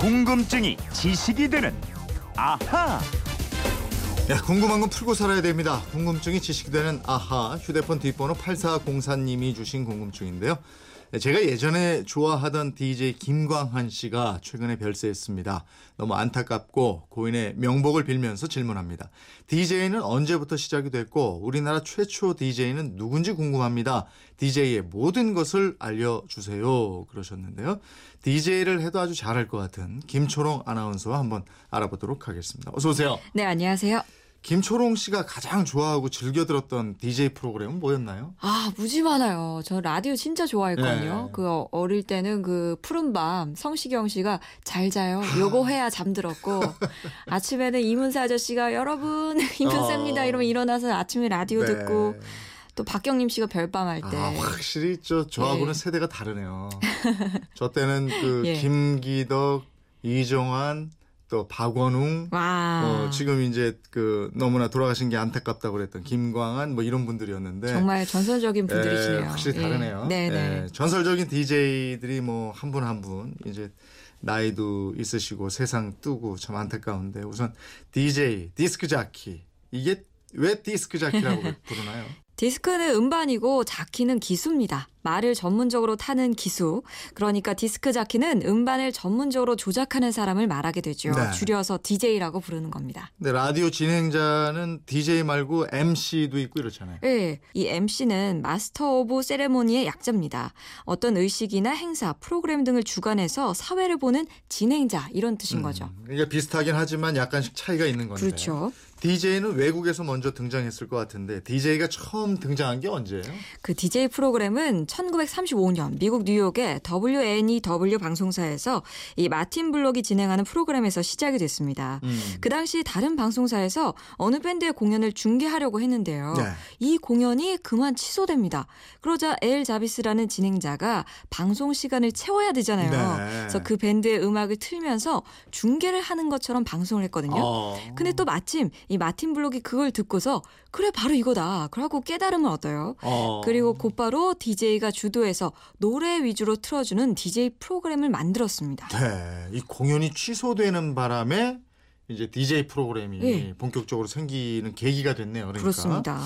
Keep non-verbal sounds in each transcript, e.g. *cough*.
궁금증이 지식이 되는 아하. 야, 궁금한 건 풀고 살아야 됩니다. 궁금증이 지식이 되는 아하 휴대폰 뒷번호 8404님이 주신 궁금증인데요. 네, 제가 예전에 좋아하던 DJ 김광한 씨가 최근에 별세했습니다. 너무 안타깝고 고인의 명복을 빌면서 질문합니다. DJ는 언제부터 시작이 됐고 우리나라 최초 DJ는 누군지 궁금합니다. DJ의 모든 것을 알려주세요. 그러셨는데요. DJ를 해도 아주 잘할 것 같은 김초롱 아나운서와 한번 알아보도록 하겠습니다. 어서 오세요. 네, 안녕하세요. 김초롱 씨가 가장 좋아하고 즐겨 들었던 DJ 프로그램은 뭐였나요? 아, 무지 많아요. 저 라디오 진짜 좋아했거든요. 네. 그 어릴 때는 그 푸른밤 성시경 씨가 잘 자요. 요거 해야 잠들었고 *laughs* 아침에는 이문세 아저씨가 여러분 *laughs* 힘드셉니다 어. 이러면 일어나서 아침에 라디오 네. 듣고 또 박경림 씨가 별밤 할 때. 아, 확실히 저 저하고는 예. 세대가 다르네요. *laughs* 저 때는 그 예. 김기덕, 이정환, 또 박원웅, 와. 어, 지금 이제 그 너무나 돌아가신 게 안타깝다고 그랬던 김광한 뭐 이런 분들이었는데 정말 전설적인 분들이시네요. 예, 확실히 예. 다르네요. 네, 네. 예, 전설적인 DJ들이 뭐 한 분 한 분 이제 나이도 있으시고 세상 뜨고 참 안타까운데 우선 DJ 디스크 자키 이게 왜 디스크 자키라고 *laughs* 부르나요? 디스크는 음반이고 자키는 기수입니다. 말을 전문적으로 타는 기수. 그러니까 디스크 자키는 음반을 전문적으로 조작하는 사람을 말하게 되죠. 네. 줄여서 DJ라고 부르는 겁니다. 근데 라디오 진행자는 DJ 말고 MC도 있고 이렇잖아요. 예, 이 MC는 master of ceremony의 약자입니다. 어떤 의식이나 행사, 프로그램 등을 주관해서 사회를 보는 진행자 이런 뜻인 거죠. 그러니까 비슷하긴 하지만 약간씩 차이가 있는 건데. 그렇죠. DJ는 외국에서 먼저 등장했을 것 같은데 DJ가 처음 등장한 게 언제예요? 그 DJ 프로그램은 1935년 미국 뉴욕의 WNEW 방송사에서 이 마틴 블록이 진행하는 프로그램에서 시작이 됐습니다. 음. 그 당시 다른 방송사에서 어느 밴드의 공연을 중계하려고 했는데요. 네. 이 공연이 그만 취소됩니다. 그러자 엘 자비스라는 진행자가 방송 시간을 채워야 되잖아요. 네. 그래서 그 밴드의 음악을 틀면서 중계를 하는 것처럼 방송을 했거든요. 어. 근데 또 마침 이 마틴 블록이 그걸 듣고서 그래 바로 이거다. 그러고 깨달음을 얻어요. 어. 그리고 곧바로 DJ 가 주도해서 노래 위주로 틀어주는 DJ 프로그램을 만들었습니다. 네, 이 공연이 취소되는 바람에 이제 DJ 프로그램이 예. 본격적으로 생기는 계기가 됐네요. 그러니까 그렇습니다.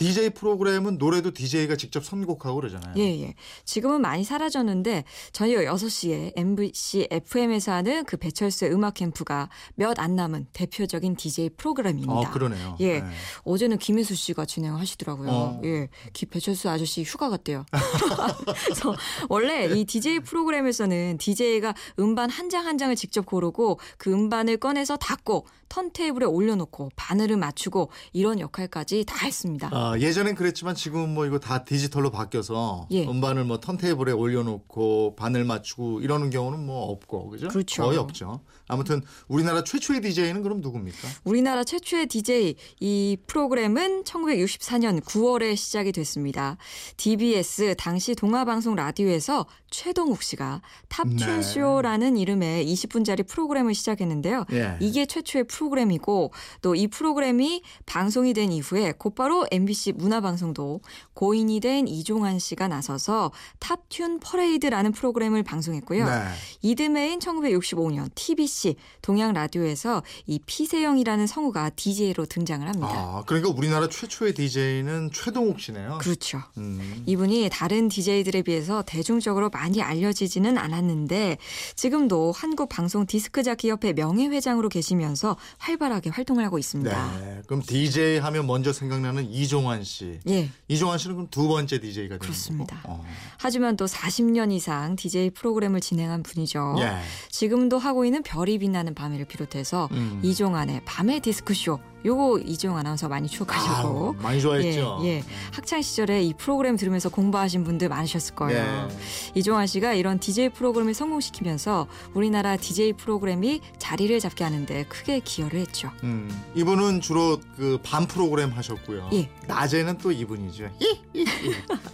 DJ 프로그램은 노래도 DJ가 직접 선곡하고 그러잖아요. 예, 예. 지금은 많이 사라졌는데 저녁 6시에 MBC FM에서 하는 그 배철수의 음악 캠프가 몇 안 남은 대표적인 DJ 프로그램입니다. 어, 그러네요. 예. 네. 어제는 김혜수 씨가 진행하시더라고요. 어. 예. 기 배철수 아저씨 휴가 갔대요. *laughs* 그래서 원래 이 DJ 프로그램에서는 DJ가 음반 한 장한 장을 직접 고르고 그 음반을 꺼내서 닫고 턴테이블에 올려놓고 바늘을 맞추고 이런 역할까지 다 했습니다. 아, 예전엔 그랬지만 지금은 뭐 이거 다 디지털로 바뀌어서 예. 음반을 뭐 턴테이블에 올려놓고 바늘 맞추고 이러는 경우는 뭐 없고 그죠? 그렇죠. 거의 없죠. 아무튼 우리나라 최초의 DJ는 그럼 누굽니까? 우리나라 최초의 DJ 이 프로그램은 1964년 9월에 시작이 됐습니다. DBS 당시 동아방송 라디오에서 최동욱 씨가 네. 탑튠쇼라는 이름의 20분짜리 프로그램을 시작했는데요. 예. 이게 최초의 프로그램이고 또 이 프로그램이 방송이 된 이후에 곧바로 MBC 문화방송도 고인이 된 이종환 씨가 나서서 탑튠 퍼레이드라는 프로그램을 방송했고요. 네. 이듬해인 1965년 TBC 동양 라디오에서 이 피세영이라는 성우가 DJ로 등장을 합니다. 아, 그러니까 우리나라 최초의 DJ는 최동욱 씨네요. 그렇죠. 음. 이분이 다른 DJ들에 비해서 대중적으로 많이 알려지지는 않았는데 지금도 한국 방송 디스크 자키 협회 명예회장으로 계시면서 활발하게 활동을 하고 있습니다. 네. 그럼 DJ 하면 먼저 생각나는 이종 환 씨. 예. 이종환 씨는 그럼 두 번째 DJ가 되는 그렇습니다. 어. 하지만 또 40년 이상 DJ 프로그램을 진행한 분이죠. 예. 지금도 하고 있는 별이 빛나는 밤을 비롯해서 음. 이종환의 밤의 디스크쇼 요거 이종 아나운서 많이 추억하시고 아우, 많이 좋아했죠. 예, 예. 학창 시절에 이 프로그램 들으면서 공부하신 분들 많으셨을 거예요. 예. 이종환 씨가 이런 DJ 프로그램을 성공시키면서 우리나라 DJ 프로그램이 자리를 잡게 하는데 크게 기여를 했죠. 음, 이분은 주로 그 밤 프로그램 하셨고요. 예. 낮에는 또 이분이죠.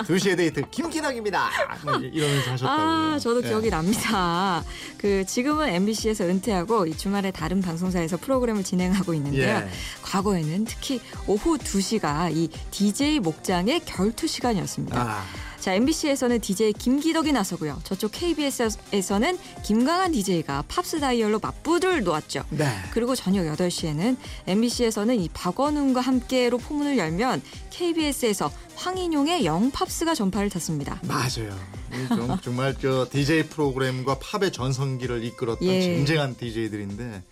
두 시의 데이트 김기덕입니다. 뭐 이러면서 하셨다고요. 아, 저도 예. 기억이 납니다. 그 지금은 MBC에서 은퇴하고 이 주말에 다른 방송사에서 프로그램을 진행하고 있는데요. 예. 과거에는 특히 오후 2시가 이 DJ 목장의 결투 시간이었습니다. 아, 자, MBC에서는 DJ 김기덕이 나서고요. 저쪽 KBS에서는 김광한 DJ가 Pops Dial로 맞불을 놓았죠. 네. 그리고 저녁 8시에는 MBC에서는 이 박원웅과 함께로 포문을 열면 KBS에서 황인용의 Young Pops가 전파를 탔습니다. 맞아요. 이 좀, *laughs* 정말 저 DJ 프로그램과 팝의 전성기를 이끌었던 예. 쟁쟁한 DJ들인데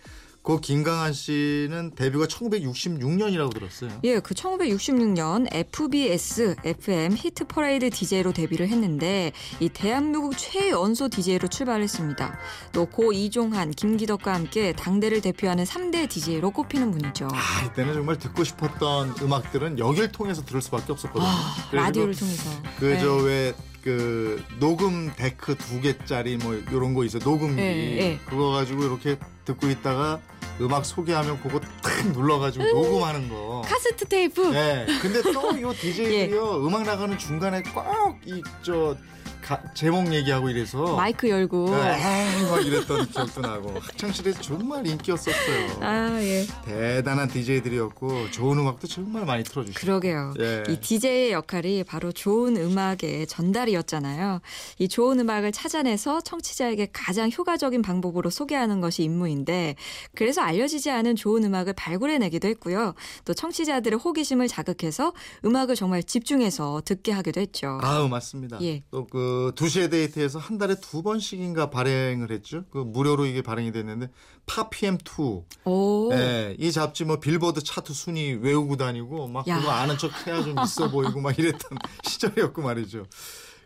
그 김광한 씨는 데뷔가 1966년이라고 들었어요. 예, 그 1966년 FBS FM 히트 퍼레이드 DJ로 데뷔를 했는데 이 대한민국 최연소 DJ로 출발했습니다. 또 고 이종환, 김기덕과 함께 당대를 대표하는 3대 DJ로 꼽히는 분이죠. 아, 이때는 정말 듣고 싶었던 음악들은 여길 통해서 들을 수밖에 없었거든요. 아, 라디오를 그- 통해서. 그 네. 저왜그 녹음 데크 두 개짜리 뭐 이런 거 있어 녹음기 예, 예. 그거 가지고 이렇게 듣고 있다가 음악 소개하면 그거 탁 눌러가지고 녹음하는 거. 카세트 테이프. 네. 근데 또 *laughs* 이 예. DJ들이요 음악 나가는 중간에 꼭 이 저 제목 얘기하고 이래서 마이크 열고. 에이 막 이랬던 *laughs* 기억도 나고 학창 시절에 정말 인기였었어요. 아, 예. 대단한 DJ들이었고 좋은 음악도 정말 많이 틀어주시고. 그러게요. 예. 이 DJ의 역할이 바로 좋은 음악의 전달이었잖아요. 이 좋은 음악을 찾아내서 청취자에게 가장 효과적인 방법으로 소개하는 것이 임무인데 그래서 알려지지 않은 좋은 음악을 발굴해내기도 했고요. 또 청취자들의 호기심을 자극해서 음악을 정말 집중해서 듣게 하기도 했죠. 아우 맞습니다. 예. 또그 두시의 데이트에서 한 달에 두 번씩인가 발행을 했죠. 그 무료로 이게 발행이 됐는데 팝피엠 2. 오. 네, 이 잡지 뭐 빌보드 차트 순위 외우고 다니고 막 야. 그거 아는 척 해야 좀 있어 보이고 막 이랬던 *laughs* 시절이었고 말이죠.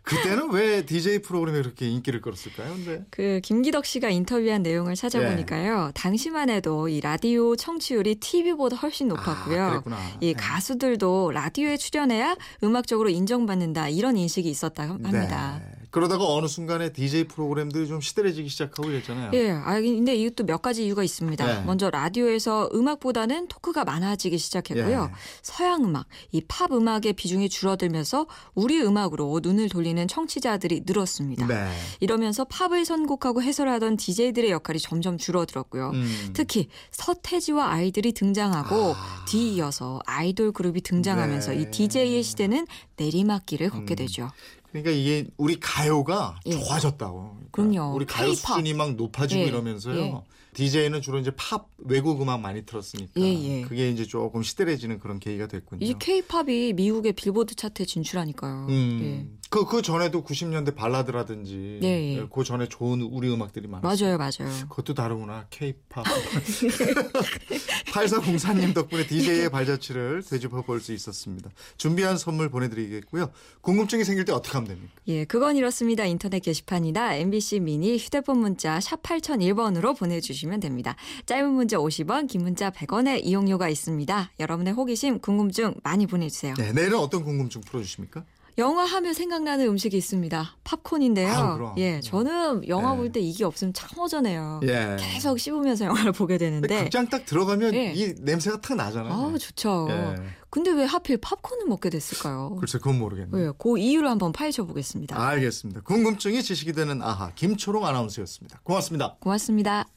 그때는 왜 DJ 프로그램이 그렇게 인기를 끌었을까요? 근데 그 김기덕 씨가 인터뷰한 내용을 찾아보니까요. 예. 당시만 해도 이 라디오 청취율이 TV보다 훨씬 높았고요. 아, 그랬구나. 이 네. 가수들도 라디오에 출연해야 음악적으로 인정받는다 이런 인식이 있었다 합니다. 네. 그러다가 어느 순간에 DJ 프로그램들이 좀 시들해지기 시작하고 이랬잖아요. 예, 아 근데 이것도 몇 가지 이유가 있습니다. 네. 먼저 라디오에서 음악보다는 토크가 많아지기 시작했고요. 예. 서양 음악, 이 팝 음악의 비중이 줄어들면서 우리 음악으로 눈을 돌리는 청취자들이 늘었습니다. 네. 이러면서 팝을 선곡하고 해설하던 DJ들의 역할이 점점 줄어들었고요. 음. 특히 서태지와 아이들이 등장하고 아. 뒤이어서 아이돌 그룹이 등장하면서 네. 이 DJ의 시대는 내리막길을 걷게 음. 되죠. 그러니까 이게 우리 가요가 예. 좋아졌다고. 그러니까 그럼요. 우리 가요 K-pop. 수준이 막 높아지고 예. 이러면서요. 예. DJ는 주로 이제 팝 외국 음악 많이 틀었으니까 예, 예. 그게 이제 조금 시들해지는 그런 계기가 됐군요. 이 K-팝이 미국의 빌보드 차트에 진출하니까요. 예. 음. 그, 그 전에도 90년대 발라드라든지 예, 예. 그 전에 좋은 우리 음악들이 많았어요. 맞아요, 맞아요. 그것도 다르구나. K-팝. 8404님 *laughs* 덕분에 DJ의 발자취를 되짚어 볼 수 있었습니다. 준비한 선물 보내드리겠고요. 궁금증이 생길 때 어떻게 하면 됩니까? 예, 그건 이렇습니다. 인터넷 게시판이나 MBC 미니 휴대폰 문자 샵 8001번으로 보내주시면 됩니다. 짧은 문자 50원, 긴 문자 100원의 이용료가 있습니다. 여러분의 호기심, 궁금증 많이 보내주세요. 네, 내일은 어떤 궁금증 풀어주십니까? 영화 하면 생각나는 음식이 있습니다. 팝콘인데요. 그럼. 예, 저는 영화 네. 볼때 이게 없으면 참 허전해요. 예. 계속 씹으면서 영화를 보게 되는데. 극장 딱 들어가면 예. 이 냄새가 탁 나잖아요. 아, 좋죠. 예. 근데 왜 하필 팝콘을 먹게 됐을까요? 글쎄 그건 모르겠네요. 예, 그 이유를 한번 파헤쳐 보겠습니다. 알겠습니다. 궁금증이 지식이 되는 아하 김초롱 아나운서였습니다. 고맙습니다. 고맙습니다.